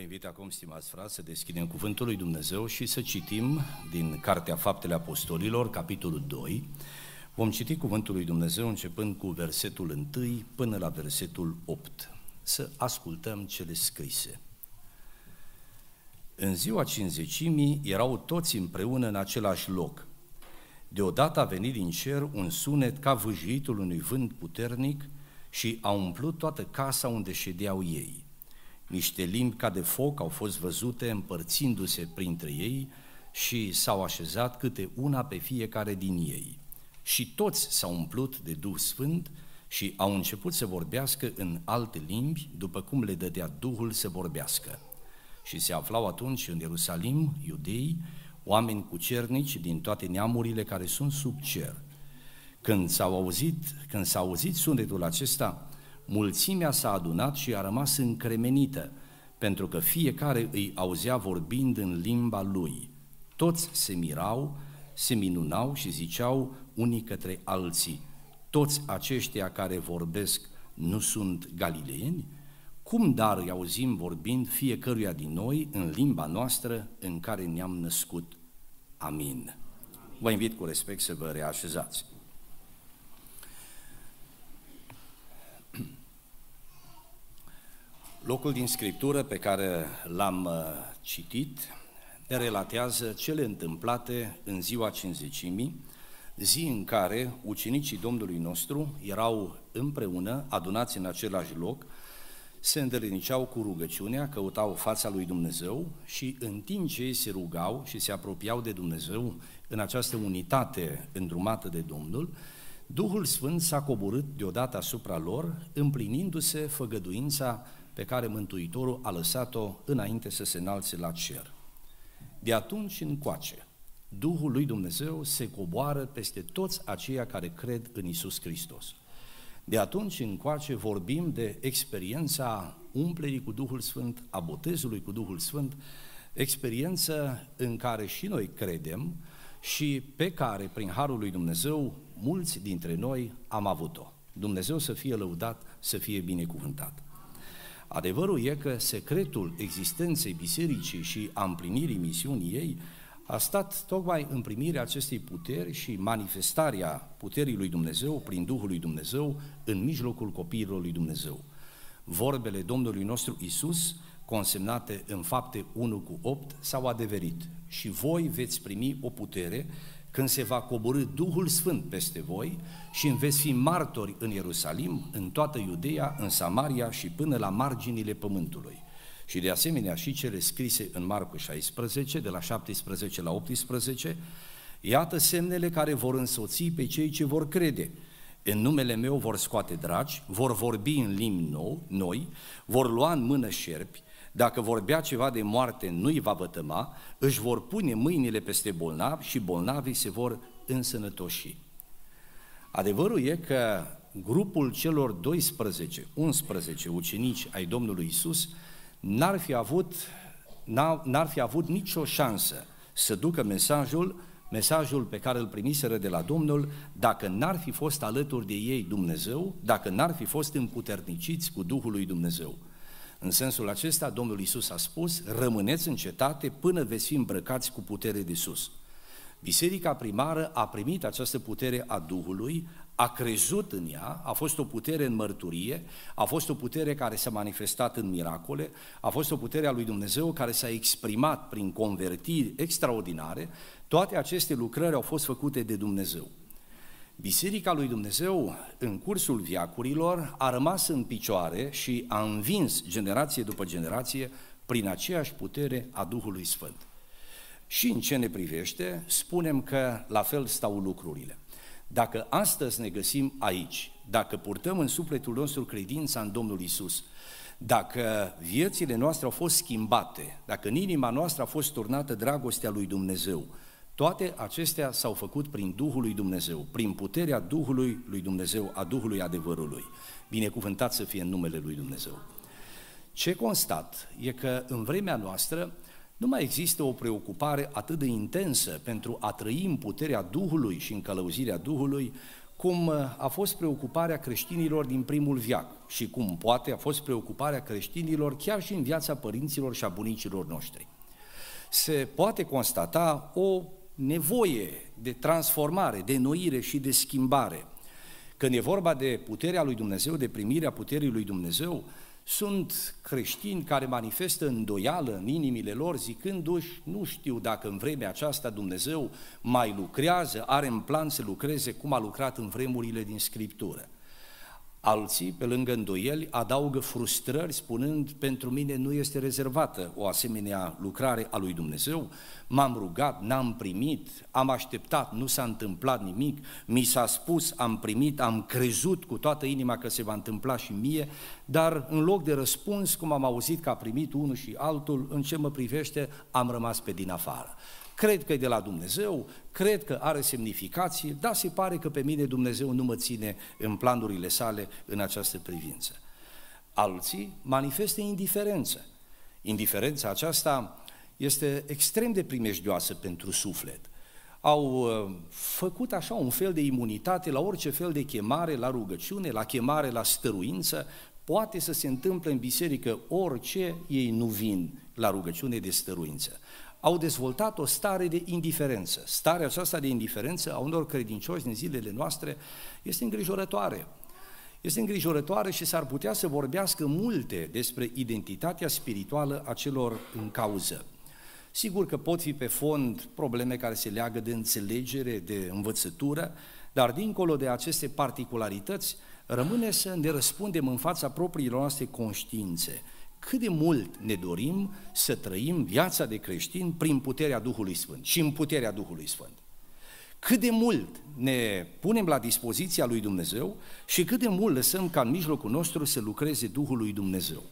Vă invit acum, stimați frați, să deschidem Cuvântul lui Dumnezeu și să citim din Cartea Faptele Apostolilor, capitolul 2. Vom citi Cuvântul lui Dumnezeu începând cu versetul 1 până la versetul 8. Să ascultăm cele scrise. În ziua cinzecimii erau toți împreună în același loc. Deodată a venit din cer un sunet ca vâjuitul unui vânt puternic și a umplut toată casa unde ședeau ei – niște limbi ca de foc au fost văzute împărțindu-se printre ei și s-au așezat câte una pe fiecare din ei. Și toți s-au umplut de Duh Sfânt și au început să vorbească în alte limbi, după cum le dădea Duhul să vorbească. Și se aflau atunci în Ierusalim, iudei, oameni cucernici din toate neamurile care sunt sub cer. Când s-au auzit, când s-a auzit sunetul acesta, mulțimea s-a adunat și a rămas încremenită, pentru că fiecare îi auzea vorbind în limba lui. Toți se mirau, se minunau și ziceau unii către alții, toți aceștia care vorbesc nu sunt galileeni? Cum dar îi auzim vorbind fiecăruia din noi în limba noastră în care ne-am născut? Amin. Vă invit cu respect să vă reașezați. Locul din Scriptură pe care l-am uh, citit ne relatează cele întâmplate în ziua cinzecimii, zi în care ucenicii Domnului nostru erau împreună, adunați în același loc, se îndăriniceau cu rugăciunea, căutau fața lui Dumnezeu și în timp ce ei se rugau și se apropiau de Dumnezeu în această unitate îndrumată de Domnul, Duhul Sfânt s-a coborât deodată asupra lor, împlinindu-se făgăduința pe care Mântuitorul a lăsat-o înainte să se înalțe la cer. De atunci încoace, Duhul lui Dumnezeu se coboară peste toți aceia care cred în Isus Hristos. De atunci încoace vorbim de experiența umplerii cu Duhul Sfânt, a botezului cu Duhul Sfânt, experiență în care și noi credem și pe care, prin Harul lui Dumnezeu, mulți dintre noi am avut-o. Dumnezeu să fie lăudat, să fie binecuvântat. Adevărul e că secretul existenței bisericii și a împlinirii misiunii ei a stat tocmai în primirea acestei puteri și manifestarea puterii lui Dumnezeu prin Duhul lui Dumnezeu în mijlocul copiilor lui Dumnezeu. Vorbele Domnului nostru Isus, consemnate în fapte 1 cu 8, s-au adeverit și voi veți primi o putere când se va coborâ Duhul Sfânt peste voi și veți fi martori în Ierusalim, în toată Iudeea, în Samaria și până la marginile pământului. Și de asemenea și cele scrise în Marcu 16, de la 17 la 18, iată semnele care vor însoți pe cei ce vor crede. În numele meu vor scoate dragi, vor vorbi în limbi nou, noi, vor lua în mână șerpi, dacă vorbea ceva de moarte, nu-i va vătăma, își vor pune mâinile peste bolnavi și bolnavii se vor însănătoși. Adevărul e că grupul celor 12, 11 ucenici ai Domnului Isus n-ar fi avut, n-ar fi avut nicio șansă să ducă mesajul, mesajul pe care îl primiseră de la Domnul, dacă n-ar fi fost alături de ei Dumnezeu, dacă n-ar fi fost împuterniciți cu Duhul lui Dumnezeu. În sensul acesta, Domnul Isus a spus, rămâneți în cetate până veți fi îmbrăcați cu putere de sus. Biserica primară a primit această putere a Duhului, a crezut în ea, a fost o putere în mărturie, a fost o putere care s-a manifestat în miracole, a fost o putere a lui Dumnezeu care s-a exprimat prin convertiri extraordinare. Toate aceste lucrări au fost făcute de Dumnezeu. Biserica lui Dumnezeu, în cursul viacurilor, a rămas în picioare și a învins generație după generație prin aceeași putere a Duhului Sfânt. Și în ce ne privește, spunem că la fel stau lucrurile. Dacă astăzi ne găsim aici, dacă purtăm în sufletul nostru credința în Domnul Isus, dacă viețile noastre au fost schimbate, dacă în inima noastră a fost turnată dragostea lui Dumnezeu, toate acestea s-au făcut prin Duhul lui Dumnezeu, prin puterea Duhului lui Dumnezeu, a Duhului adevărului. Binecuvântat să fie în numele lui Dumnezeu. Ce constat e că în vremea noastră nu mai există o preocupare atât de intensă pentru a trăi în puterea Duhului și în călăuzirea Duhului, cum a fost preocuparea creștinilor din primul viac și cum poate a fost preocuparea creștinilor chiar și în viața părinților și a bunicilor noștri. Se poate constata o nevoie de transformare, de noire și de schimbare. Când e vorba de puterea lui Dumnezeu, de primirea puterii lui Dumnezeu, sunt creștini care manifestă îndoială în inimile lor, zicându-și, nu știu dacă în vremea aceasta Dumnezeu mai lucrează, are în plan să lucreze cum a lucrat în vremurile din Scriptură. Alții, pe lângă îndoieli, adaugă frustrări spunând, pentru mine nu este rezervată o asemenea lucrare a lui Dumnezeu, m-am rugat, n-am primit, am așteptat, nu s-a întâmplat nimic, mi s-a spus, am primit, am crezut cu toată inima că se va întâmpla și mie, dar în loc de răspuns, cum am auzit că a primit unul și altul, în ce mă privește, am rămas pe din afară cred că e de la Dumnezeu, cred că are semnificație, dar se pare că pe mine Dumnezeu nu mă ține în planurile sale în această privință. Alții manifestă indiferență. Indiferența aceasta este extrem de primejdioasă pentru suflet. Au uh, făcut așa un fel de imunitate la orice fel de chemare, la rugăciune, la chemare la stăruință, poate să se întâmple în biserică orice, ei nu vin la rugăciune de stăruință au dezvoltat o stare de indiferență. Starea aceasta de indiferență a unor credincioși din zilele noastre este îngrijorătoare. Este îngrijorătoare și s-ar putea să vorbească multe despre identitatea spirituală a celor în cauză. Sigur că pot fi pe fond probleme care se leagă de înțelegere, de învățătură, dar dincolo de aceste particularități, rămâne să ne răspundem în fața propriilor noastre conștiințe – cât de mult ne dorim să trăim viața de creștin prin puterea Duhului Sfânt și în puterea Duhului Sfânt. Cât de mult ne punem la dispoziția lui Dumnezeu și cât de mult lăsăm ca în mijlocul nostru să lucreze Duhul lui Dumnezeu.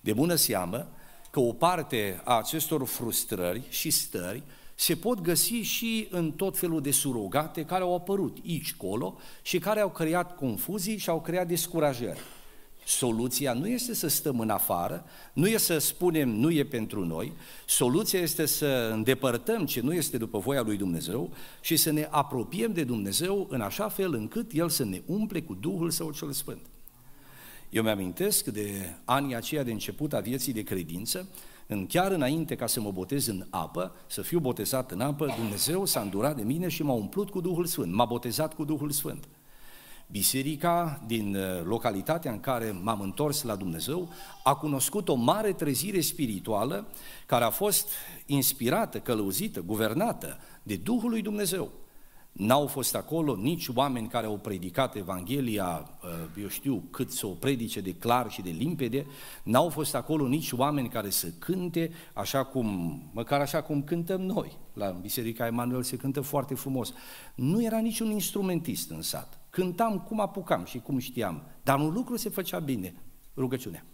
De bună seamă că o parte a acestor frustrări și stări se pot găsi și în tot felul de surogate care au apărut aici, colo și care au creat confuzii și au creat descurajări. Soluția nu este să stăm în afară, nu este să spunem nu e pentru noi, soluția este să îndepărtăm ce nu este după voia lui Dumnezeu și să ne apropiem de Dumnezeu în așa fel încât El să ne umple cu Duhul Său cel Sfânt. Eu mi-amintesc de anii aceia de început a vieții de credință, în chiar înainte ca să mă botez în apă, să fiu botezat în apă, Dumnezeu s-a îndurat de mine și m-a umplut cu Duhul Sfânt, m-a botezat cu Duhul Sfânt. Biserica din uh, localitatea în care m-am întors la Dumnezeu a cunoscut o mare trezire spirituală care a fost inspirată, călăuzită, guvernată de Duhul lui Dumnezeu. N-au fost acolo nici oameni care au predicat Evanghelia, uh, eu știu cât să o predice de clar și de limpede, n-au fost acolo nici oameni care să cânte așa cum, măcar așa cum cântăm noi. La Biserica Emanuel se cântă foarte frumos. Nu era niciun instrumentist în sat. Cântam cum apucam și cum știam, dar un lucru se făcea bine, rugăciunea.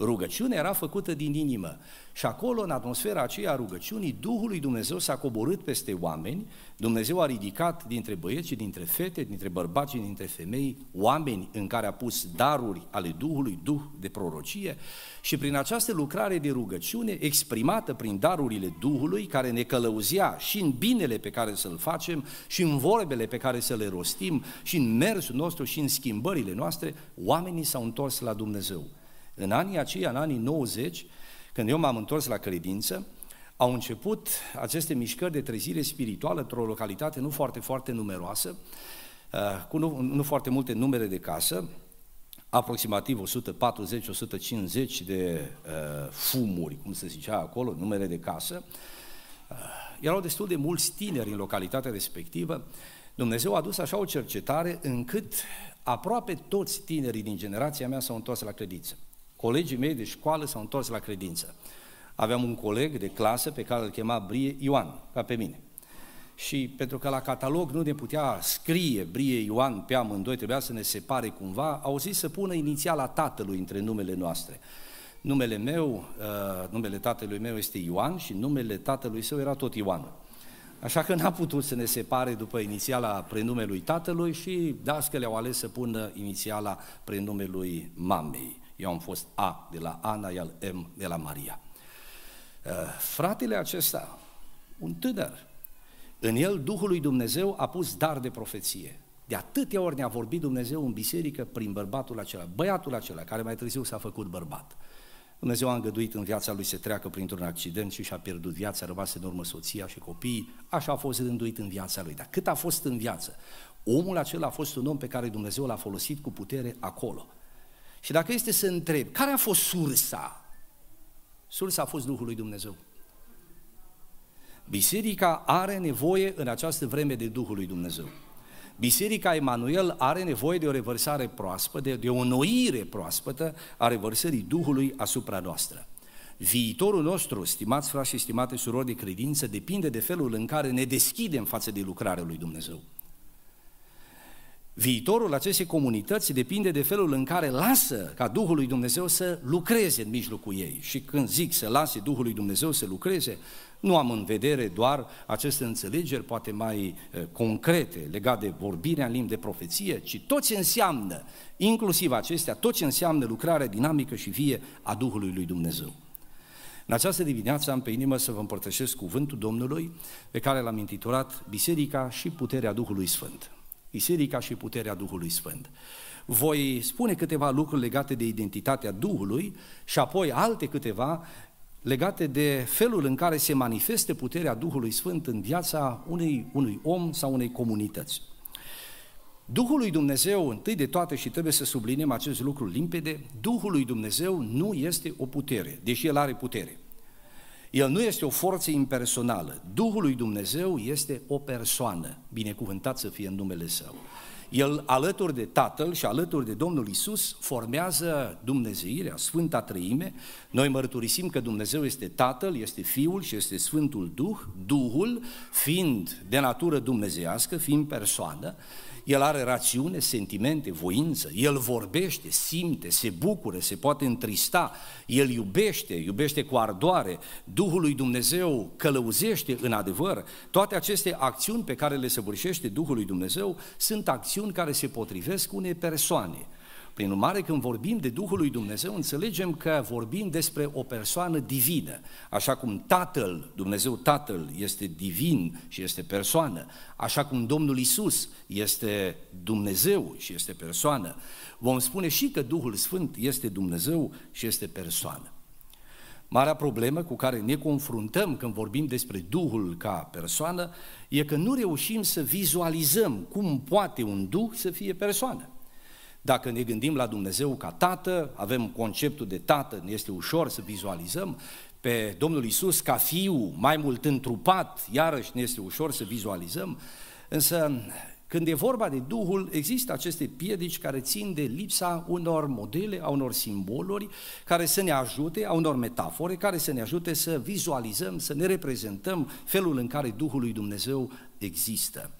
Rugăciunea era făcută din inimă. Și acolo, în atmosfera aceea a rugăciunii, Duhul lui Dumnezeu s-a coborât peste oameni, Dumnezeu a ridicat dintre băieți și dintre fete, dintre bărbați și dintre femei, oameni în care a pus daruri ale Duhului, Duh de prorocie. Și prin această lucrare de rugăciune, exprimată prin darurile Duhului, care ne călăuzea și în binele pe care să-l facem, și în vorbele pe care să le rostim, și în mersul nostru, și în schimbările noastre, oamenii s-au întors la Dumnezeu. În anii aceia, în anii 90, când eu m-am întors la credință, au început aceste mișcări de trezire spirituală într-o localitate nu foarte, foarte numeroasă, uh, cu nu, nu foarte multe numere de casă, aproximativ 140-150 de uh, fumuri, cum se zicea acolo, numere de casă. Uh, erau destul de mulți tineri în localitatea respectivă. Dumnezeu a dus așa o cercetare încât aproape toți tinerii din generația mea s-au întors la credință. Colegii mei de școală s-au întors la credință. Aveam un coleg de clasă pe care îl chema Brie Ioan, ca pe mine. Și pentru că la catalog nu ne putea scrie Brie Ioan pe amândoi, trebuia să ne separe cumva, au zis să pună inițiala tatălui între numele noastre. Numele meu, uh, numele tatălui meu este Ioan și numele tatălui său era tot Ioan. Așa că n-a putut să ne separe după inițiala prenumelui tatălui și dascăle au ales să pună inițiala prenumelui mamei. Eu am fost A de la Ana, iar M de la Maria. Uh, fratele acesta, un tânăr, în el Duhul lui Dumnezeu a pus dar de profeție. De atâtea ori ne-a vorbit Dumnezeu în biserică prin bărbatul acela, băiatul acela care mai târziu s-a făcut bărbat. Dumnezeu a îngăduit în viața lui să treacă printr-un accident și și-a pierdut viața, a rămas în urmă soția și copiii, așa a fost rânduit în viața lui. Dar cât a fost în viață? Omul acela a fost un om pe care Dumnezeu l-a folosit cu putere acolo. Și dacă este să întreb, care a fost sursa? Sursa a fost Duhul lui Dumnezeu. Biserica are nevoie în această vreme de Duhul lui Dumnezeu. Biserica Emanuel are nevoie de o revărsare proaspătă, de, de o noire proaspătă a revărsării Duhului asupra noastră. Viitorul nostru, stimați frați și stimate surori de credință, depinde de felul în care ne deschidem față de lucrarea lui Dumnezeu. Viitorul acestei comunități depinde de felul în care lasă ca Duhul lui Dumnezeu să lucreze în mijlocul ei. Și când zic să lase Duhul lui Dumnezeu să lucreze, nu am în vedere doar aceste înțelegeri, poate mai eh, concrete, legate de vorbirea în limbi de profeție, ci tot ce înseamnă, inclusiv acestea, tot ce înseamnă lucrarea dinamică și vie a Duhului lui Dumnezeu. În această dimineață am pe inimă să vă împărtășesc cuvântul Domnului pe care l-am intitulat Biserica și puterea Duhului Sfânt. Biserica și puterea Duhului Sfânt. Voi spune câteva lucruri legate de identitatea Duhului și apoi alte câteva legate de felul în care se manifeste puterea Duhului Sfânt în viața unui, unui om sau unei comunități. Duhul lui Dumnezeu, întâi de toate și trebuie să subliniem acest lucru limpede, Duhul lui Dumnezeu nu este o putere, deși El are putere. El nu este o forță impersonală. Duhul lui Dumnezeu este o persoană, binecuvântat să fie în numele Său. El, alături de Tatăl și alături de Domnul Isus, formează Dumnezeirea, Sfânta Trăime. Noi mărturisim că Dumnezeu este Tatăl, este Fiul și este Sfântul Duh, Duhul, fiind de natură dumnezeiască, fiind persoană, el are rațiune, sentimente, voință, el vorbește, simte, se bucură, se poate întrista, el iubește, iubește cu ardoare, Duhul lui Dumnezeu călăuzește în adevăr. Toate aceste acțiuni pe care le săvârșește Duhul lui Dumnezeu sunt acțiuni care se potrivesc unei persoane. Prin urmare, când vorbim de Duhul lui Dumnezeu, înțelegem că vorbim despre o persoană divină. Așa cum Tatăl, Dumnezeu Tatăl, este divin și este persoană, așa cum Domnul Isus este Dumnezeu și este persoană, vom spune și că Duhul Sfânt este Dumnezeu și este persoană. Marea problemă cu care ne confruntăm când vorbim despre Duhul ca persoană e că nu reușim să vizualizăm cum poate un Duh să fie persoană. Dacă ne gândim la Dumnezeu ca Tată, avem conceptul de Tată, ne este ușor să vizualizăm, pe Domnul Isus ca Fiu, mai mult întrupat, iarăși ne este ușor să vizualizăm, însă când e vorba de Duhul, există aceste piedici care țin de lipsa unor modele, a unor simboluri, care să ne ajute, a unor metafore, care să ne ajute să vizualizăm, să ne reprezentăm felul în care Duhul lui Dumnezeu există.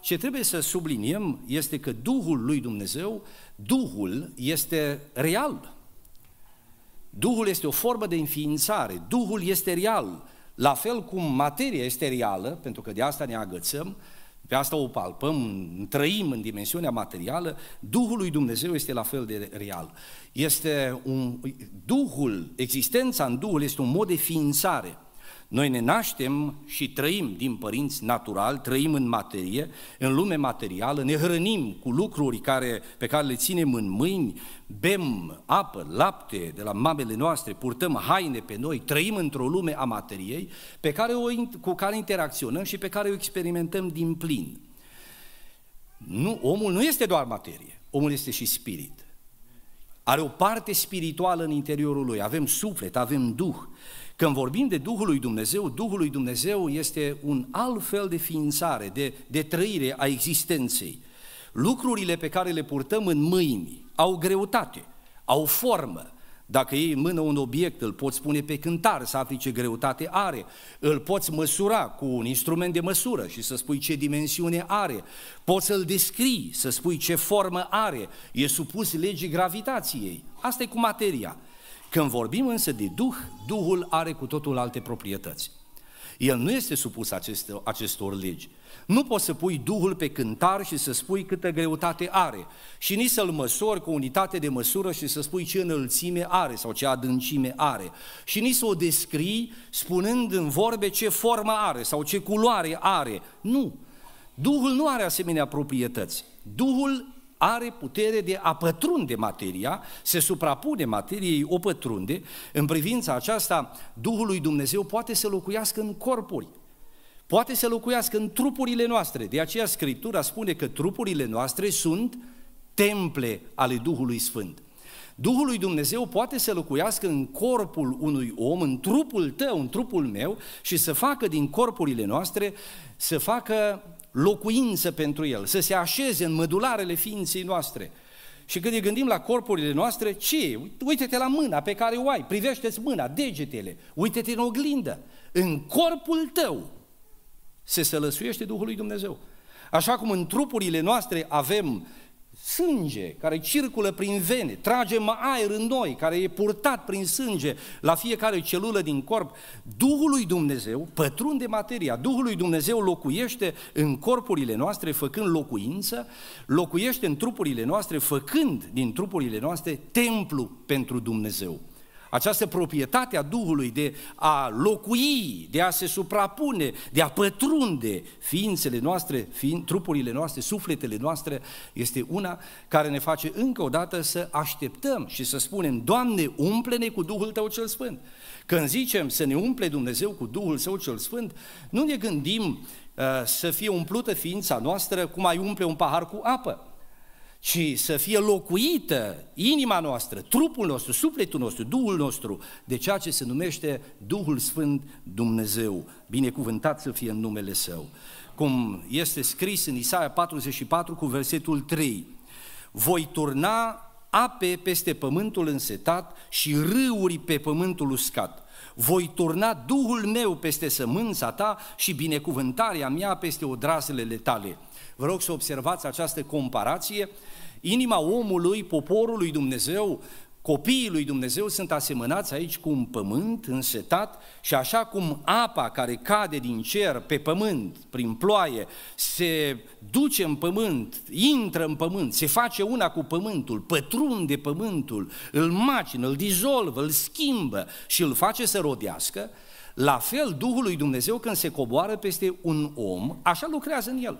Ce trebuie să subliniem este că Duhul lui Dumnezeu, Duhul este real. Duhul este o formă de înființare, Duhul este real. La fel cum materia este reală, pentru că de asta ne agățăm, pe asta o palpăm, trăim în dimensiunea materială, Duhul lui Dumnezeu este la fel de real. Este un, Duhul, existența în Duhul este un mod de ființare. Noi ne naștem și trăim din părinți natural, trăim în materie, în lume materială, ne hrănim cu lucruri care, pe care le ținem în mâini, bem apă, lapte de la mamele noastre, purtăm haine pe noi, trăim într-o lume a materiei pe care o, cu care interacționăm și pe care o experimentăm din plin. Nu, omul nu este doar materie, omul este și spirit. Are o parte spirituală în interiorul lui, avem suflet, avem duh. Când vorbim de Duhul lui Dumnezeu, Duhul lui Dumnezeu este un alt fel de ființare, de, de trăire a existenței. Lucrurile pe care le purtăm în mâini au greutate, au formă. Dacă iei în mână un obiect, îl poți pune pe cântar să afli ce greutate are, îl poți măsura cu un instrument de măsură și să spui ce dimensiune are, poți să-l descrii, să spui ce formă are, e supus legii gravitației. Asta e cu materia. Când vorbim însă de Duh, Duhul are cu totul alte proprietăți. El nu este supus aceste, acestor legi. Nu poți să pui Duhul pe cântar și să spui câtă greutate are și nici să-l măsori cu unitate de măsură și să spui ce înălțime are sau ce adâncime are și nici să o descrii spunând în vorbe ce formă are sau ce culoare are. Nu! Duhul nu are asemenea proprietăți. Duhul are putere de a pătrunde materia, se suprapune materiei, o pătrunde. În privința aceasta, Duhul lui Dumnezeu poate să locuiască în corpuri, poate să locuiască în trupurile noastre. De aceea Scriptura spune că trupurile noastre sunt temple ale Duhului Sfânt. Duhul lui Dumnezeu poate să locuiască în corpul unui om, în trupul tău, în trupul meu și să facă din corpurile noastre, să facă locuință pentru el, să se așeze în mădularele ființei noastre. Și când ne gândim la corpurile noastre, ce? Uite-te la mâna pe care o ai, privește-ți mâna, degetele, uite-te în oglindă. În corpul tău se sălăsuiește Duhul lui Dumnezeu. Așa cum în trupurile noastre avem sânge care circulă prin vene, tragem aer în noi, care e purtat prin sânge la fiecare celulă din corp, Duhul lui Dumnezeu pătrunde materia, Duhul lui Dumnezeu locuiește în corpurile noastre făcând locuință, locuiește în trupurile noastre făcând din trupurile noastre templu pentru Dumnezeu această proprietate a Duhului de a locui, de a se suprapune, de a pătrunde ființele noastre, fiind, trupurile noastre, sufletele noastre, este una care ne face încă o dată să așteptăm și să spunem, Doamne, umple-ne cu Duhul Tău cel Sfânt. Când zicem să ne umple Dumnezeu cu Duhul Său cel Sfânt, nu ne gândim uh, să fie umplută ființa noastră cum ai umple un pahar cu apă ci să fie locuită inima noastră, trupul nostru, sufletul nostru, Duhul nostru, de ceea ce se numește Duhul Sfânt Dumnezeu. Binecuvântat să fie în numele Său. Cum este scris în Isaia 44 cu versetul 3. Voi turna ape peste pământul însetat și râuri pe pământul uscat. Voi turna Duhul meu peste sămânța ta și binecuvântarea mea peste odrazele tale. Vă rog să observați această comparație. Inima omului, poporului Dumnezeu, copiii lui Dumnezeu sunt asemănați aici cu un pământ însetat și așa cum apa care cade din cer pe pământ, prin ploaie, se duce în pământ, intră în pământ, se face una cu pământul, pătrunde pământul, îl macină, îl dizolvă, îl schimbă și îl face să rodească, la fel Duhul lui Dumnezeu când se coboară peste un om, așa lucrează în el.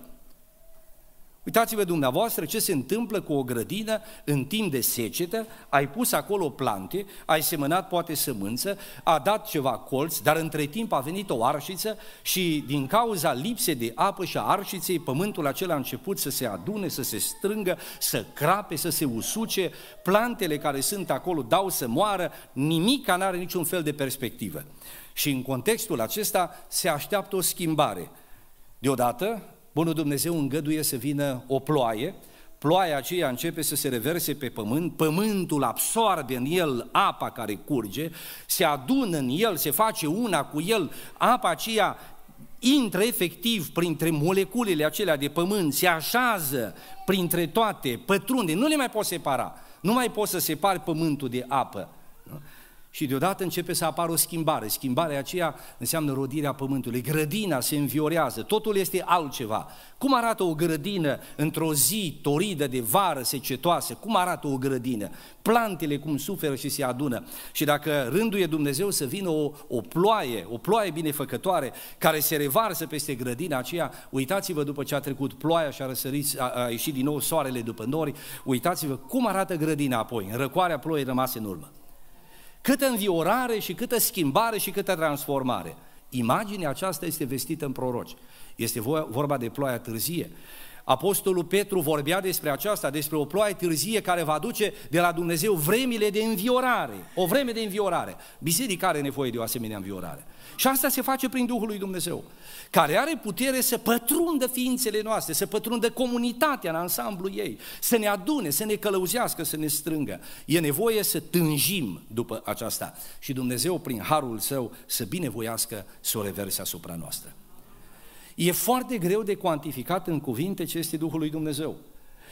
Uitați-vă dumneavoastră ce se întâmplă cu o grădină în timp de secetă, ai pus acolo plante, ai semănat poate sămânță, a dat ceva colți, dar între timp a venit o arșiță și din cauza lipsei de apă și a arșiței, pământul acela a început să se adune, să se strângă, să crape, să se usuce, plantele care sunt acolo dau să moară, nimic nu are niciun fel de perspectivă. Și în contextul acesta se așteaptă o schimbare. Deodată, Bunul Dumnezeu îngăduie să vină o ploaie, ploaia aceea începe să se reverse pe pământ, pământul absorbe în el apa care curge, se adună în el, se face una cu el, apa aceea intră efectiv printre moleculele acelea de pământ, se așează printre toate, pătrunde, nu le mai poți separa, nu mai poți să separi pământul de apă. Nu? Și deodată începe să apară o schimbare. Schimbarea aceea înseamnă rodirea pământului. Grădina se înviorează, totul este altceva. Cum arată o grădină într-o zi toridă de vară, secetoasă? Cum arată o grădină? Plantele cum suferă și se adună. Și dacă rânduie Dumnezeu să vină o, o ploaie, o ploaie binefăcătoare, care se revarsă peste grădina aceea, uitați-vă după ce a trecut ploaia și a, răsărit, a, a ieșit din nou soarele după nori, uitați-vă cum arată grădina apoi, în răcoarea ploii rămase în urmă. Câtă înviorare și câtă schimbare și câtă transformare. Imaginea aceasta este vestită în proroci. Este vorba de ploaia târzie. Apostolul Petru vorbea despre aceasta, despre o ploaie târzie care va duce de la Dumnezeu vremile de înviorare, o vreme de înviorare. Biserica are nevoie de o asemenea înviorare. Și asta se face prin Duhul lui Dumnezeu, care are putere să pătrundă ființele noastre, să pătrundă comunitatea în ansamblu ei, să ne adune, să ne călăuzească, să ne strângă. E nevoie să tânjim după aceasta și Dumnezeu, prin harul său, să binevoiască să o reverse asupra noastră. E foarte greu de cuantificat în cuvinte ce este Duhul lui Dumnezeu.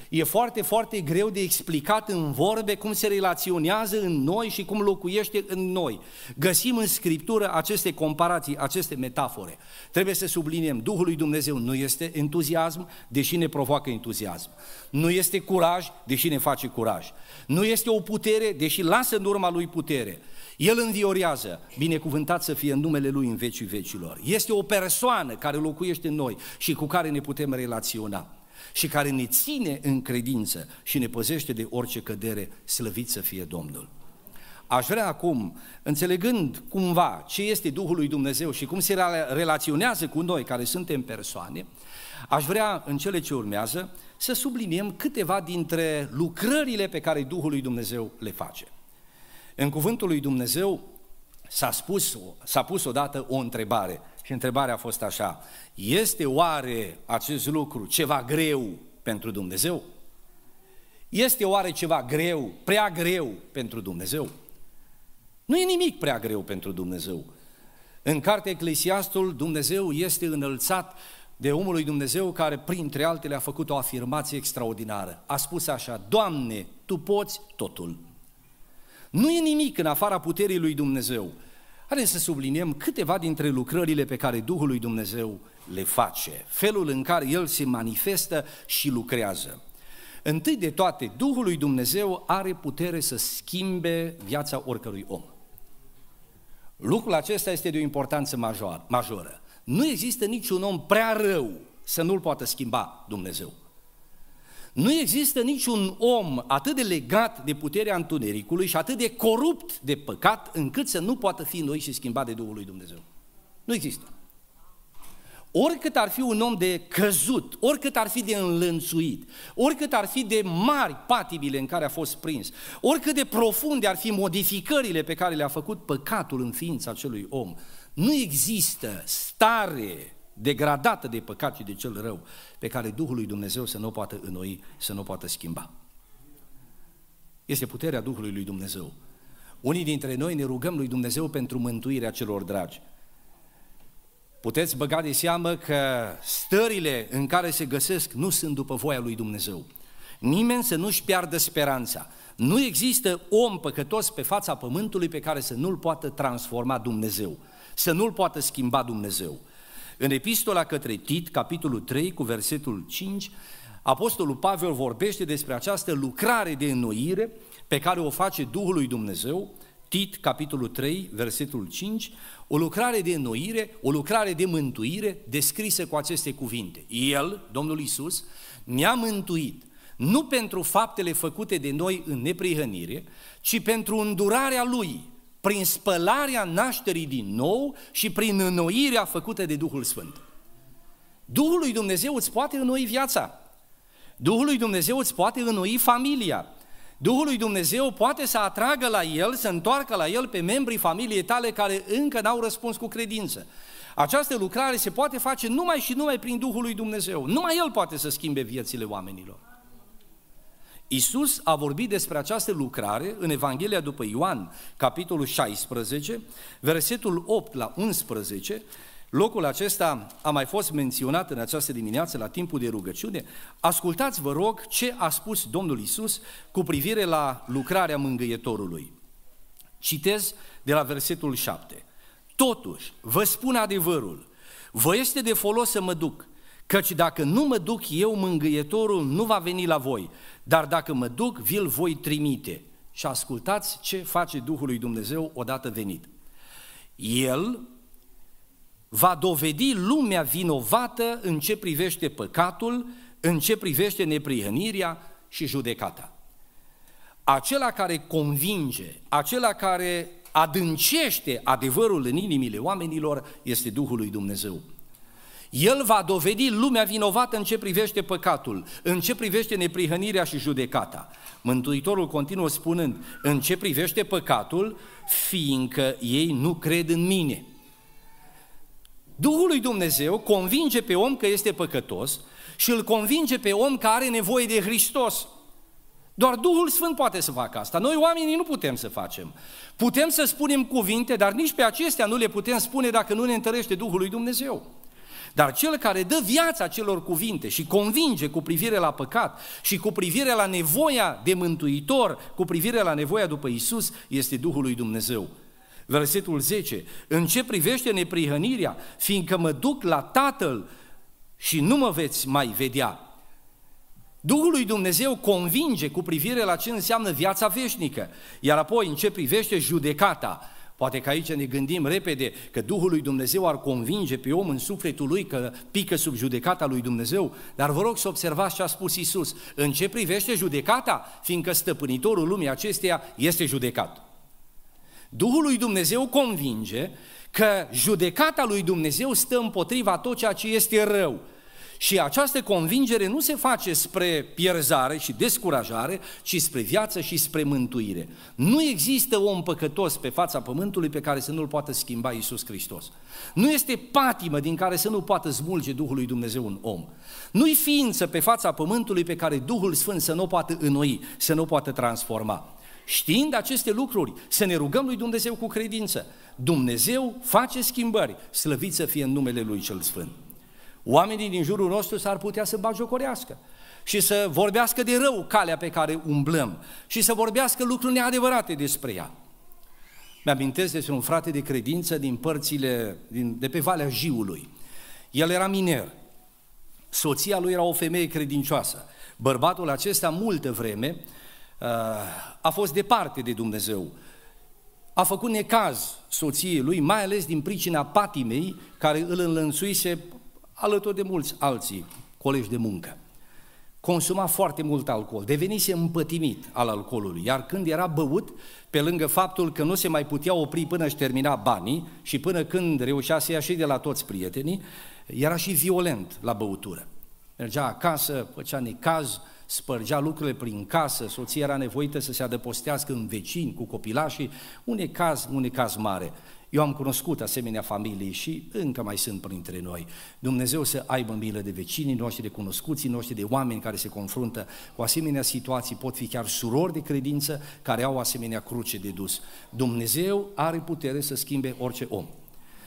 E foarte, foarte greu de explicat în vorbe cum se relaționează în noi și cum locuiește în noi. Găsim în Scriptură aceste comparații, aceste metafore. Trebuie să subliniem, Duhul lui Dumnezeu nu este entuziasm, deși ne provoacă entuziasm. Nu este curaj, deși ne face curaj. Nu este o putere, deși lasă în urma lui putere. El înviorează, binecuvântat să fie în numele Lui în vecii vecilor. Este o persoană care locuiește în noi și cu care ne putem relaționa și care ne ține în credință și ne păzește de orice cădere, slăvit să fie Domnul. Aș vrea acum, înțelegând cumva ce este Duhul lui Dumnezeu și cum se relaționează cu noi care suntem persoane, aș vrea în cele ce urmează să subliniem câteva dintre lucrările pe care Duhul lui Dumnezeu le face. În cuvântul lui Dumnezeu s-a, spus, s-a pus odată o întrebare și întrebarea a fost așa, este oare acest lucru ceva greu pentru Dumnezeu? Este oare ceva greu, prea greu pentru Dumnezeu? Nu e nimic prea greu pentru Dumnezeu. În cartea Eclesiastul, Dumnezeu este înălțat de omul lui Dumnezeu care, printre altele, a făcut o afirmație extraordinară. A spus așa, Doamne, Tu poți totul. Nu e nimic în afara puterii lui Dumnezeu. Haideți să subliniem câteva dintre lucrările pe care Duhul lui Dumnezeu le face, felul în care El se manifestă și lucrează. Întâi de toate, Duhul lui Dumnezeu are putere să schimbe viața oricărui om. Lucrul acesta este de o importanță majoră. Nu există niciun om prea rău să nu-l poată schimba Dumnezeu. Nu există niciun om atât de legat de puterea întunericului și atât de corupt de păcat încât să nu poată fi noi și schimbat de Duhul lui Dumnezeu. Nu există. Oricât ar fi un om de căzut, oricât ar fi de înlănțuit, oricât ar fi de mari patibile în care a fost prins, oricât de profunde ar fi modificările pe care le-a făcut păcatul în ființa acelui om, nu există stare degradată de păcat și de cel rău, pe care Duhul lui Dumnezeu să nu poată înnoi, să nu poată schimba. Este puterea Duhului lui Dumnezeu. Unii dintre noi ne rugăm lui Dumnezeu pentru mântuirea celor dragi. Puteți băga de seamă că stările în care se găsesc nu sunt după voia lui Dumnezeu. Nimeni să nu-și piardă speranța. Nu există om păcătos pe fața pământului pe care să nu-l poată transforma Dumnezeu, să nu-l poată schimba Dumnezeu. În epistola către Tit, capitolul 3, cu versetul 5, Apostolul Pavel vorbește despre această lucrare de înnoire pe care o face Duhul lui Dumnezeu, Tit, capitolul 3, versetul 5, o lucrare de înnoire, o lucrare de mântuire descrisă cu aceste cuvinte. El, Domnul Isus, ne-a mântuit nu pentru faptele făcute de noi în neprihănire, ci pentru îndurarea Lui, prin spălarea nașterii din nou și prin înnoirea făcută de Duhul Sfânt. Duhul lui Dumnezeu îți poate înnoi viața. Duhul lui Dumnezeu îți poate înnoi familia. Duhul lui Dumnezeu poate să atragă la el, să întoarcă la el pe membrii familiei tale care încă n-au răspuns cu credință. Această lucrare se poate face numai și numai prin Duhul lui Dumnezeu. Numai El poate să schimbe viețile oamenilor. Isus a vorbit despre această lucrare în Evanghelia după Ioan, capitolul 16, versetul 8 la 11. Locul acesta a mai fost menționat în această dimineață la timpul de rugăciune. Ascultați, vă rog, ce a spus Domnul Isus cu privire la lucrarea mângâietorului. Citez de la versetul 7. Totuși, vă spun adevărul, vă este de folos să mă duc, Căci dacă nu mă duc eu, mângâietorul nu va veni la voi, dar dacă mă duc, vi-l voi trimite. Și ascultați ce face Duhul lui Dumnezeu odată venit. El va dovedi lumea vinovată în ce privește păcatul, în ce privește neprihănirea și judecata. Acela care convinge, acela care adâncește adevărul în inimile oamenilor este Duhul lui Dumnezeu. El va dovedi lumea vinovată în ce privește păcatul, în ce privește neprihănirea și judecata. Mântuitorul continuă spunând, în ce privește păcatul, fiindcă ei nu cred în mine. Duhul lui Dumnezeu convinge pe om că este păcătos și îl convinge pe om că are nevoie de Hristos. Doar Duhul Sfânt poate să facă asta. Noi oamenii nu putem să facem. Putem să spunem cuvinte, dar nici pe acestea nu le putem spune dacă nu ne întărește Duhul lui Dumnezeu. Dar cel care dă viața celor cuvinte și convinge cu privire la păcat și cu privire la nevoia de mântuitor, cu privire la nevoia după Isus, este Duhul lui Dumnezeu. Versetul 10. În ce privește neprihănirea, fiindcă mă duc la Tatăl și nu mă veți mai vedea. Duhul lui Dumnezeu convinge cu privire la ce înseamnă viața veșnică, iar apoi în ce privește judecata. Poate că aici ne gândim repede că Duhul lui Dumnezeu ar convinge pe om în sufletul lui că pică sub judecata lui Dumnezeu, dar vă rog să observați ce a spus Isus. În ce privește judecata, fiindcă stăpânitorul lumii acesteia este judecat. Duhul lui Dumnezeu convinge că judecata lui Dumnezeu stă împotriva tot ceea ce este rău. Și această convingere nu se face spre pierzare și descurajare, ci spre viață și spre mântuire. Nu există om păcătos pe fața pământului pe care să nu-l poată schimba Iisus Hristos. Nu este patimă din care să nu poată smulge Duhul lui Dumnezeu un om. Nu-i ființă pe fața pământului pe care Duhul Sfânt să nu poată înoi, să nu poată transforma. Știind aceste lucruri, să ne rugăm lui Dumnezeu cu credință. Dumnezeu face schimbări, slăvit să fie în numele Lui Cel Sfânt. Oamenii din jurul nostru s-ar putea să bagiocorească și să vorbească de rău calea pe care umblăm și să vorbească lucruri neadevărate despre ea. Mi-amintesc despre un frate de credință din părțile, din, de pe Valea Jiului. El era miner, soția lui era o femeie credincioasă. Bărbatul acesta, multă vreme, uh, a fost departe de Dumnezeu. A făcut necaz soției lui, mai ales din pricina patimei care îl înlănțuise alături de mulți alții, colegi de muncă. Consuma foarte mult alcool, devenise împătimit al alcoolului, iar când era băut, pe lângă faptul că nu se mai putea opri până își termina banii și până când reușea să ia și de la toți prietenii, era și violent la băutură. Mergea acasă, făcea necaz, spărgea lucrurile prin casă, soția era nevoită să se adăpostească în vecini cu copilașii, un necaz, un necaz mare. Eu am cunoscut asemenea familii și încă mai sunt printre noi. Dumnezeu să aibă milă de vecinii noștri, de cunoscuții noștri, de oameni care se confruntă cu asemenea situații, pot fi chiar surori de credință care au asemenea cruce de dus. Dumnezeu are putere să schimbe orice om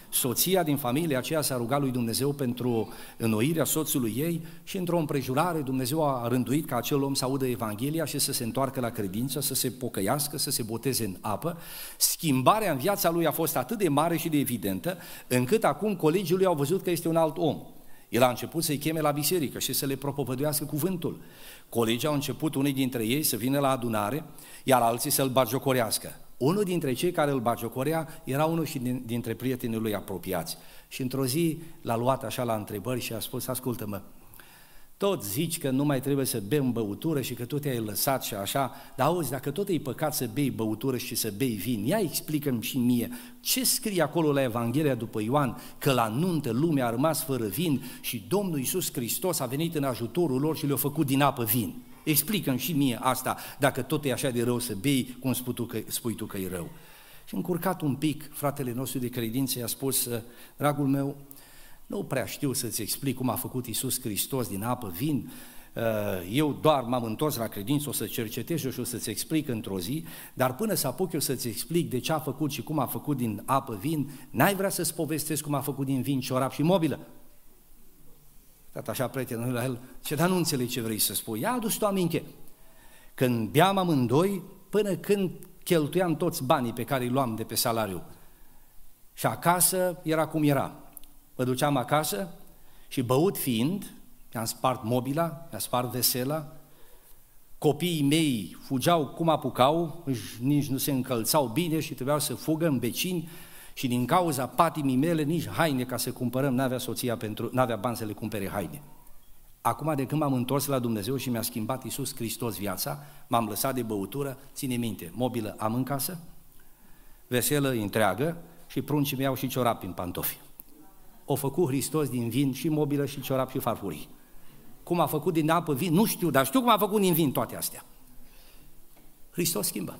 soția din familia aceea s-a rugat lui Dumnezeu pentru înnoirea soțului ei și într-o împrejurare Dumnezeu a rânduit ca acel om să audă Evanghelia și să se întoarcă la credință, să se pocăiască, să se boteze în apă. Schimbarea în viața lui a fost atât de mare și de evidentă, încât acum colegii lui au văzut că este un alt om. El a început să-i cheme la biserică și să le propovăduiască cuvântul. Colegii au început unii dintre ei să vină la adunare, iar alții să-l bagiocorească. Unul dintre cei care îl bagiocorea era unul și din, dintre prietenii lui apropiați. Și într-o zi l-a luat așa la întrebări și a spus, ascultă-mă, tot zici că nu mai trebuie să bem băutură și că tu te-ai lăsat și așa, dar auzi, dacă tot e păcat să bei băutură și să bei vin, ia explică-mi și mie, ce scrie acolo la Evanghelia după Ioan, că la nuntă lumea a rămas fără vin și Domnul Iisus Hristos a venit în ajutorul lor și le-a făcut din apă vin. Explică-mi și mie asta, dacă tot e așa de rău să bei, cum spui tu că, spui tu că e rău. Și încurcat un pic, fratele nostru de credință i-a spus, dragul meu, nu prea știu să-ți explic cum a făcut Iisus Hristos din apă vin, uh, eu doar m-am întors la credință, o să cercetez și o să-ți explic într-o zi, dar până să apuc eu să-ți explic de ce a făcut și cum a făcut din apă vin, n-ai vrea să-ți povestesc cum a făcut din vin ciorap și mobilă? Dat așa prietenul la el, ce dar nu înțeleg ce vrei să spui. Ia adus tu aminte. Când beam amândoi, până când cheltuiam toți banii pe care îi luam de pe salariu. Și acasă era cum era. Mă duceam acasă și băut fiind, mi-am spart mobila, mi-am spart vesela, copiii mei fugeau cum apucau, nici nu se încălțau bine și trebuiau să fugă în vecini, și din cauza patimii mele nici haine ca să cumpărăm, n-avea soția pentru, n-avea bani să le cumpere haine. Acum de când m-am întors la Dumnezeu și mi-a schimbat Iisus Hristos viața, m-am lăsat de băutură, ține minte, mobilă am în casă, veselă întreagă și pruncii mei au și ciorapi în pantofi. O făcut Hristos din vin și mobilă și ciorap și farfurii. Cum a făcut din apă vin, nu știu, dar știu cum a făcut din vin toate astea. Hristos schimbă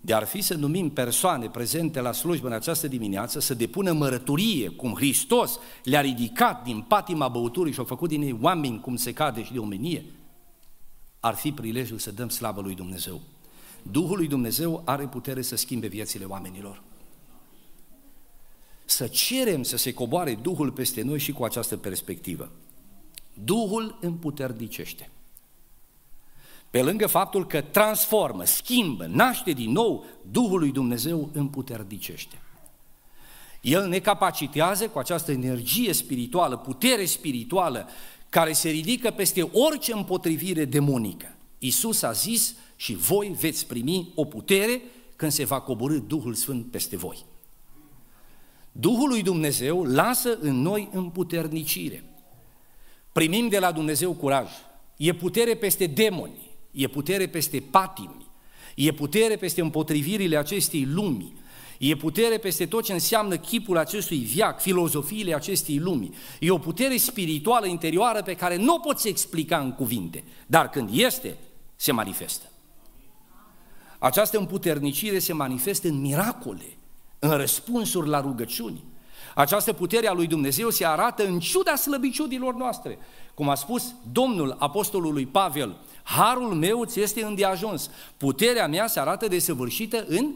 de ar fi să numim persoane prezente la slujbă în această dimineață să depună mărăturie cum Hristos le-a ridicat din patima băuturii și a făcut din ei oameni cum se cade și de omenie, ar fi prilejul să dăm slavă lui Dumnezeu. Duhul lui Dumnezeu are putere să schimbe viețile oamenilor. Să cerem să se coboare Duhul peste noi și cu această perspectivă. Duhul împuternicește. Pe lângă faptul că transformă, schimbă, naște din nou, Duhul lui Dumnezeu împuternicește. El ne capacitează cu această energie spirituală, putere spirituală, care se ridică peste orice împotrivire demonică. Isus a zis și voi veți primi o putere când se va coborâ Duhul Sfânt peste voi. Duhul lui Dumnezeu lasă în noi împuternicire. Primim de la Dumnezeu curaj. E putere peste demoni, e putere peste patimi, e putere peste împotrivirile acestei lumi, e putere peste tot ce înseamnă chipul acestui viac, filozofiile acestei lumi. E o putere spirituală interioară pe care nu o poți explica în cuvinte, dar când este, se manifestă. Această împuternicire se manifestă în miracole, în răspunsuri la rugăciuni. Această putere a lui Dumnezeu se arată în ciuda slăbiciunilor noastre. Cum a spus Domnul Apostolului Pavel, harul meu ți este îndeajuns, puterea mea se arată desăvârșită în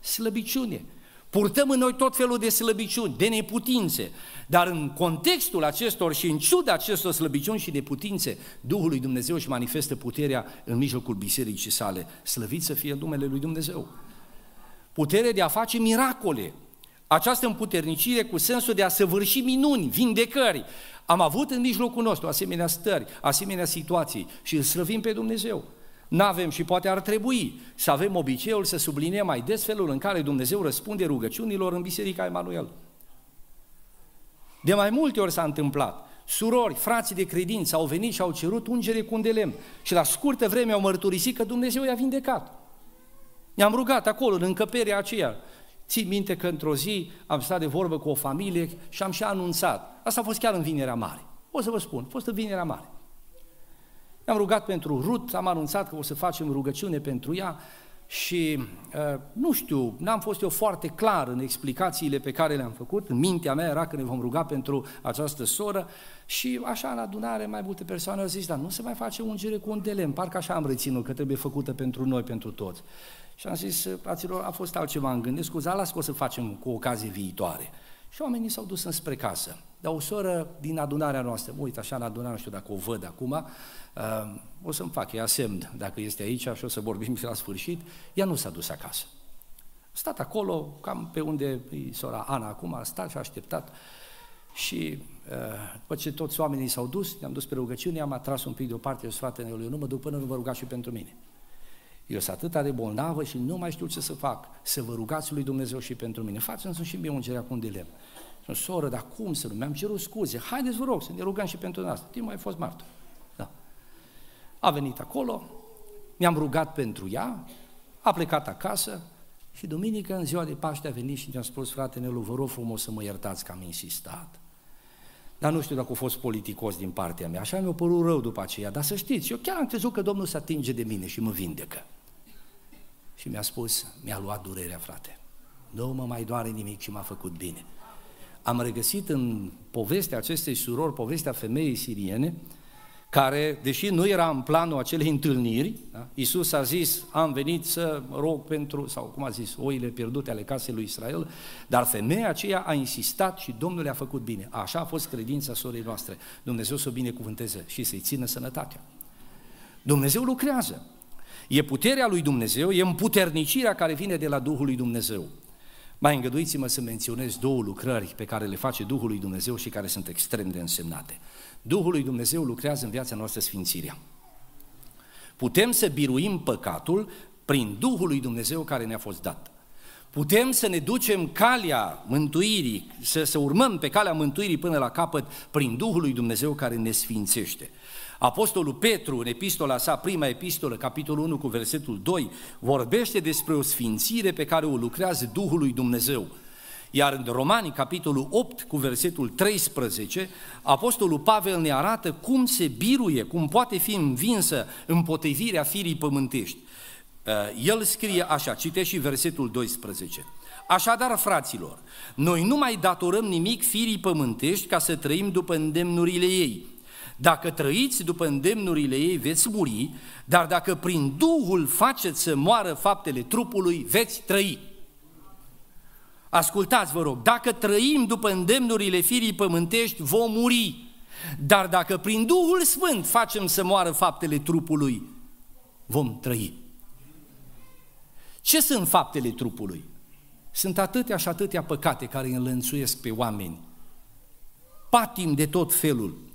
slăbiciune. Purtăm în noi tot felul de slăbiciuni, de neputințe, dar în contextul acestor și în ciuda acestor slăbiciuni și de putințe, Duhul lui Dumnezeu își manifestă puterea în mijlocul bisericii sale. Slăvit să fie numele lui Dumnezeu. Putere de a face miracole, această împuternicire cu sensul de a săvârși minuni, vindecări. Am avut în mijlocul nostru asemenea stări, asemenea situații și îl slăvim pe Dumnezeu. N-avem și poate ar trebui să avem obiceiul să subliniem mai des felul în care Dumnezeu răspunde rugăciunilor în Biserica Emanuel. De mai multe ori s-a întâmplat. Surori, frații de credință au venit și au cerut ungere cu un de lemn și la scurtă vreme au mărturisit că Dumnezeu i-a vindecat. Ne-am rugat acolo, în încăperea aceea. Țin minte că într-o zi am stat de vorbă cu o familie și am și anunțat. Asta a fost chiar în Vinerea Mare. O să vă spun, a fost în Vinerea Mare. Am rugat pentru Rut, am anunțat că o să facem rugăciune pentru ea și uh, nu știu, n-am fost eu foarte clar în explicațiile pe care le-am făcut, în mintea mea era că ne vom ruga pentru această soră și așa în adunare mai multe persoane au zis, dar nu se mai face ungere cu un delem, parcă așa am reținut că trebuie făcută pentru noi, pentru toți. Și am zis, fraților, a fost altceva în gând, scuza, las că o să facem cu ocazie viitoare. Și oamenii s-au dus înspre casă. Dar o soră din adunarea noastră, mă uit așa în adunare, nu știu dacă o văd acum, uh, o să-mi fac ea semn dacă este aici și o să vorbim și la sfârșit, ea nu s-a dus acasă. A stat acolo, cam pe unde e sora Ana acum, a stat și a așteptat și uh, după ce toți oamenii s-au dus, ne-am dus pe rugăciune, am atras un pic deoparte, eu fratele lui, nu mă duc până nu vă rugați și pentru mine. Eu sunt atât de bolnavă și nu mai știu ce să fac, să vă rugați lui Dumnezeu și pentru mine. Faceți-mi și mie ungerea cu un dilem. Și soră, dar cum să nu? Mi-am cerut scuze. Haideți, vă rog, să ne rugăm și pentru noastră. Timp mai fost martor. Da. A venit acolo, mi-am rugat pentru ea, a plecat acasă și duminică, în ziua de Paște, a venit și mi-a spus, frate Nelu, vă rog frumos să mă iertați că am insistat. Dar nu știu dacă a fost politicos din partea mea, așa mi-a părut rău după aceea, dar să știți, eu chiar am crezut că Domnul se atinge de mine și mă vindecă. Și mi-a spus, mi-a luat durerea, frate. Nu mă mai doare nimic și m-a făcut bine. Am regăsit în povestea acestei surori, povestea femeii siriene, care, deși nu era în planul acelei întâlniri, da? Iisus a zis, am venit să rog pentru, sau cum a zis, oile pierdute ale casei lui Israel, dar femeia aceea a insistat și Domnul le-a făcut bine. Așa a fost credința sorii noastre. Dumnezeu să o binecuvânteze și să-i țină sănătatea. Dumnezeu lucrează. E puterea lui Dumnezeu, e împuternicirea care vine de la Duhul lui Dumnezeu. Mai îngăduiți-mă să menționez două lucrări pe care le face Duhul lui Dumnezeu și care sunt extrem de însemnate. Duhul lui Dumnezeu lucrează în viața noastră sfințirea. Putem să biruim păcatul prin Duhul lui Dumnezeu care ne-a fost dat. Putem să ne ducem calea mântuirii, să, să urmăm pe calea mântuirii până la capăt prin Duhul lui Dumnezeu care ne sfințește. Apostolul Petru, în epistola sa, prima epistolă, capitolul 1 cu versetul 2, vorbește despre o sfințire pe care o lucrează Duhul lui Dumnezeu. Iar în Romani, capitolul 8, cu versetul 13, Apostolul Pavel ne arată cum se biruie, cum poate fi învinsă împotrivirea firii pământești. Uh, el scrie așa, citește și versetul 12. Așadar, fraților, noi nu mai datorăm nimic firii pământești ca să trăim după îndemnurile ei, dacă trăiți după îndemnurile ei, veți muri, dar dacă prin Duhul faceți să moară faptele trupului, veți trăi. Ascultați, vă rog, dacă trăim după îndemnurile firii pământești, vom muri. Dar dacă prin Duhul Sfânt facem să moară faptele trupului, vom trăi. Ce sunt faptele trupului? Sunt atâtea și atâtea păcate care înlănțuiesc pe oameni. Patim de tot felul,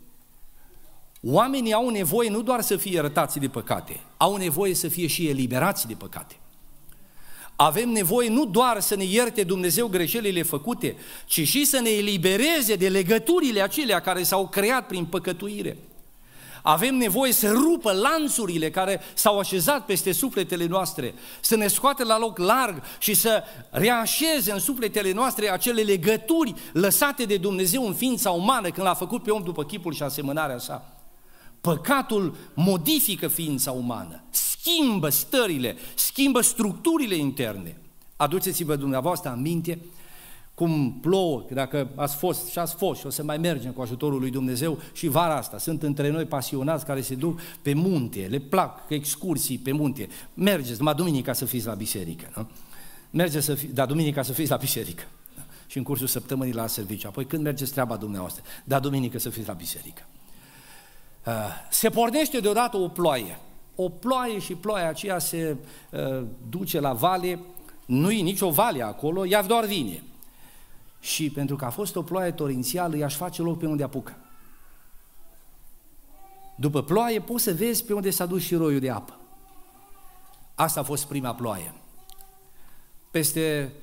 Oamenii au nevoie nu doar să fie iertați de păcate, au nevoie să fie și eliberați de păcate. Avem nevoie nu doar să ne ierte Dumnezeu greșelile făcute, ci și să ne elibereze de legăturile acelea care s-au creat prin păcătuire. Avem nevoie să rupă lanțurile care s-au așezat peste sufletele noastre, să ne scoate la loc larg și să reașeze în sufletele noastre acele legături lăsate de Dumnezeu în ființa umană când l-a făcut pe om după chipul și asemănarea sa. Păcatul modifică ființa umană, schimbă stările, schimbă structurile interne. Aduceți-vă dumneavoastră aminte cum plouă, dacă ați fost și ați fost și o să mai mergem cu ajutorul lui Dumnezeu și vara asta. Sunt între noi pasionați care se duc pe munte, le plac excursii pe munte. Mergeți, numai duminica să fiți la biserică, nu? Mergeți să fi, da, duminica să fiți la biserică. Da? Și în cursul săptămânii la serviciu. Apoi când mergeți treaba dumneavoastră? Da, duminică să fiți la biserică. Uh, se pornește deodată o ploaie. O ploaie și ploaia aceea se uh, duce la vale, nu-i nicio vale acolo, ea doar vine și pentru că a fost o ploaie torințială, i-aș face loc pe unde apucă. După ploaie poți să vezi pe unde s-a dus și roiul de apă. Asta a fost prima ploaie. Peste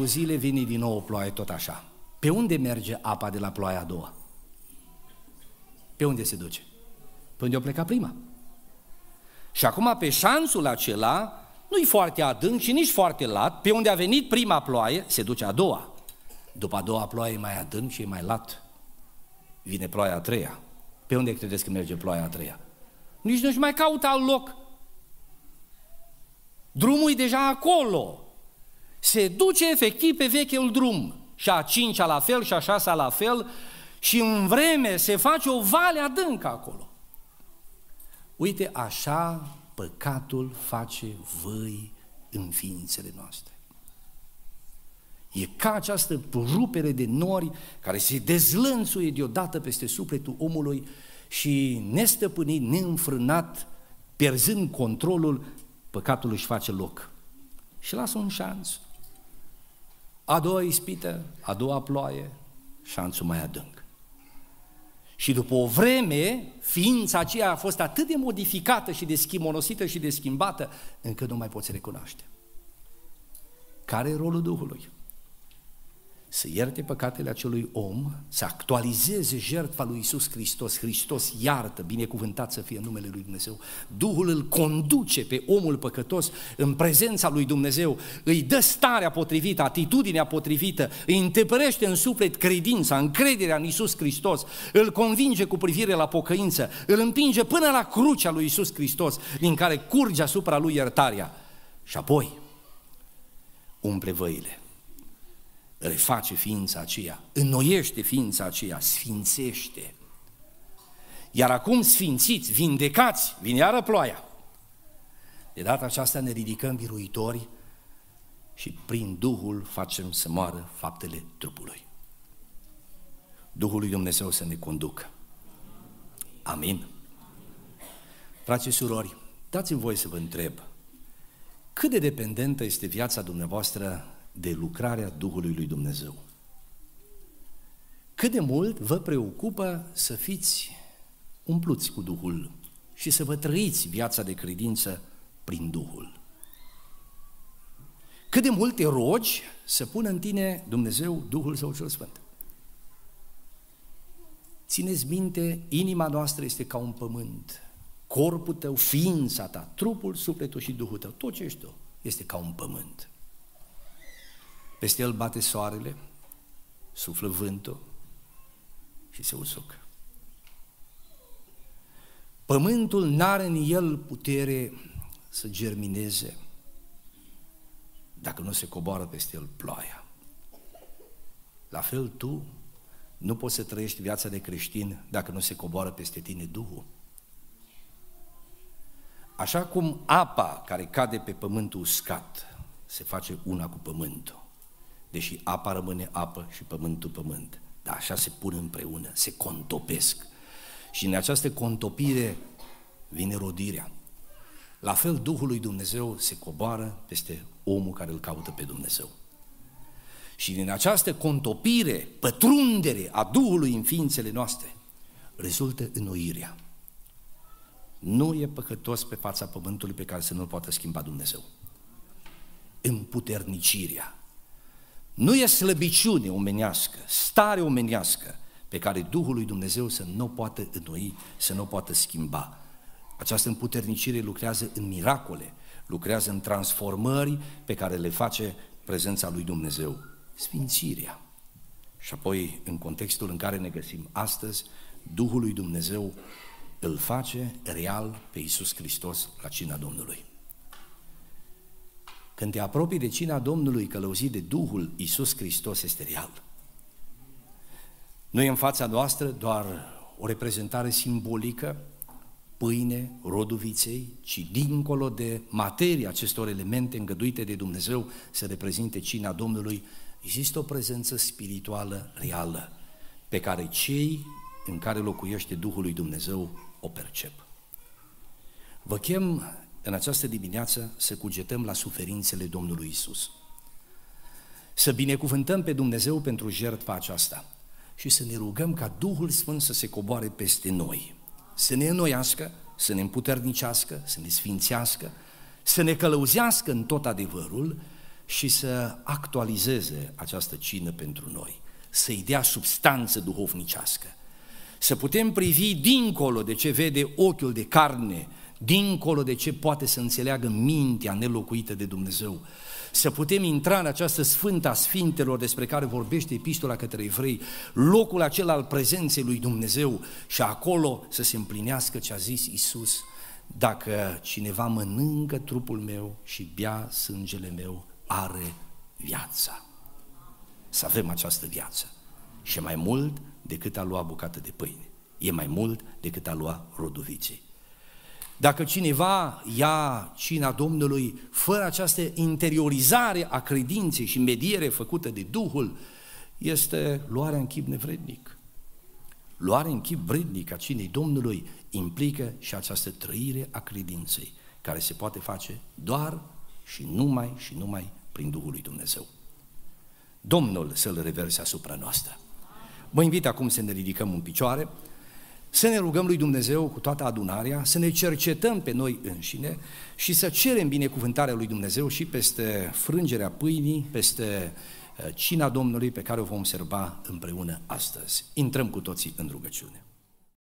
3-4 zile vine din nou o ploaie tot așa. Pe unde merge apa de la ploaia a doua? Pe unde se duce? Pe unde o pleca prima. Și acum pe șanțul acela, nu-i foarte adânc și nici foarte lat, pe unde a venit prima ploaie, se duce a doua. După a doua ploaie mai adânc și e mai lat. Vine ploaia a treia. Pe unde credeți că merge ploaia a treia? Nici nu-și mai caută alt loc. Drumul e deja acolo. Se duce efectiv pe vechiul drum. Și a cincea la fel și a șasea la fel și în vreme se face o vale adâncă acolo. Uite, așa păcatul face văi în ființele noastre. E ca această rupere de nori care se dezlănțuie deodată peste sufletul omului și nestăpânit, neînfrânat, perzând controlul, păcatul își face loc. Și lasă un șanț. A doua ispită, a doua ploaie, șanțul mai adânc. Și după o vreme, ființa aceea a fost atât de modificată și de schimonosită și de schimbată, încât nu mai poți recunoaște. Care e rolul Duhului? Să ierte păcatele acelui om, să actualizeze jertfa lui Isus Hristos. Hristos iartă, binecuvântat să fie numele lui Dumnezeu. Duhul îl conduce pe omul păcătos în prezența lui Dumnezeu, îi dă starea potrivită, atitudinea potrivită, îi întepărește în suflet credința, încrederea în Isus Hristos, îl convinge cu privire la pocăință, îl împinge până la crucea lui Isus Hristos, din care curge asupra lui iertarea. Și apoi umple văile reface ființa aceea, înnoiește ființa aceea, sfințește. Iar acum sfințiți, vindecați, vine iară ploaia. De data aceasta ne ridicăm biruitori și prin Duhul facem să moară faptele trupului. Duhul lui Dumnezeu să ne conducă. Amin. Frați și surori, dați-mi voie să vă întreb, cât de dependentă este viața dumneavoastră de lucrarea Duhului lui Dumnezeu. Cât de mult vă preocupă să fiți umpluți cu Duhul și să vă trăiți viața de credință prin Duhul. Cât de mult te rogi să pună în tine Dumnezeu Duhul Său cel Sfânt. Țineți minte, inima noastră este ca un pământ. Corpul tău, ființa ta, trupul, sufletul și Duhul tău, tot ce ești tu, este ca un pământ. Peste el bate soarele, suflă vântul și se usucă. Pământul n-are în el putere să germineze dacă nu se coboară peste el ploaia. La fel tu nu poți să trăiești viața de creștin dacă nu se coboară peste tine Duhul. Așa cum apa care cade pe pământul uscat se face una cu pământul, deși apa rămâne apă și pământul pământ. Dar așa se pun împreună, se contopesc. Și în această contopire vine rodirea. La fel, Duhul lui Dumnezeu se coboară peste omul care îl caută pe Dumnezeu. Și din această contopire, pătrundere a Duhului în ființele noastre, rezultă înnoirea. Nu e păcătos pe fața pământului pe care să nu-l poată schimba Dumnezeu. Împuternicirea. Nu e slăbiciune omenească, stare omenească pe care Duhul lui Dumnezeu să nu o poată înnoi, să nu o poată schimba. Această împuternicire lucrează în miracole, lucrează în transformări pe care le face prezența lui Dumnezeu. Sfințirea. Și apoi, în contextul în care ne găsim astăzi, Duhul lui Dumnezeu îl face real pe Iisus Hristos la cina Domnului. Când te apropii de cina Domnului călăuzit de Duhul Iisus Hristos este real. Nu e în fața noastră doar o reprezentare simbolică, pâine, roduviței, ci dincolo de materia acestor elemente îngăduite de Dumnezeu să reprezinte cina Domnului, există o prezență spirituală reală pe care cei în care locuiește Duhul lui Dumnezeu o percep. Vă chem în această dimineață să cugetăm la suferințele Domnului Isus. Să binecuvântăm pe Dumnezeu pentru jertfa aceasta și să ne rugăm ca Duhul Sfânt să se coboare peste noi, să ne înnoiască, să ne împuternicească, să ne sfințească, să ne călăuzească în tot adevărul și să actualizeze această cină pentru noi, să-i dea substanță duhovnicească, să putem privi dincolo de ce vede ochiul de carne, dincolo de ce poate să înțeleagă mintea nelocuită de Dumnezeu, să putem intra în această sfântă a sfintelor despre care vorbește epistola către evrei, locul acela al prezenței lui Dumnezeu și acolo să se împlinească ce a zis Isus, dacă cineva mănâncă trupul meu și bea sângele meu, are viața. Să avem această viață. Și mai mult decât a lua bucată de pâine. E mai mult decât a lua rodoviței. Dacă cineva ia cina Domnului fără această interiorizare a credinței și mediere făcută de Duhul, este luarea în chip nevrednic. Luarea în chip vrednic a cinei Domnului implică și această trăire a credinței, care se poate face doar și numai și numai prin Duhul lui Dumnezeu. Domnul să-L reverse asupra noastră. Vă invit acum să ne ridicăm în picioare, să ne rugăm lui Dumnezeu cu toată adunarea, să ne cercetăm pe noi înșine și să cerem binecuvântarea lui Dumnezeu și peste frângerea pâinii, peste uh, cina Domnului pe care o vom serba împreună astăzi. Intrăm cu toții în rugăciune.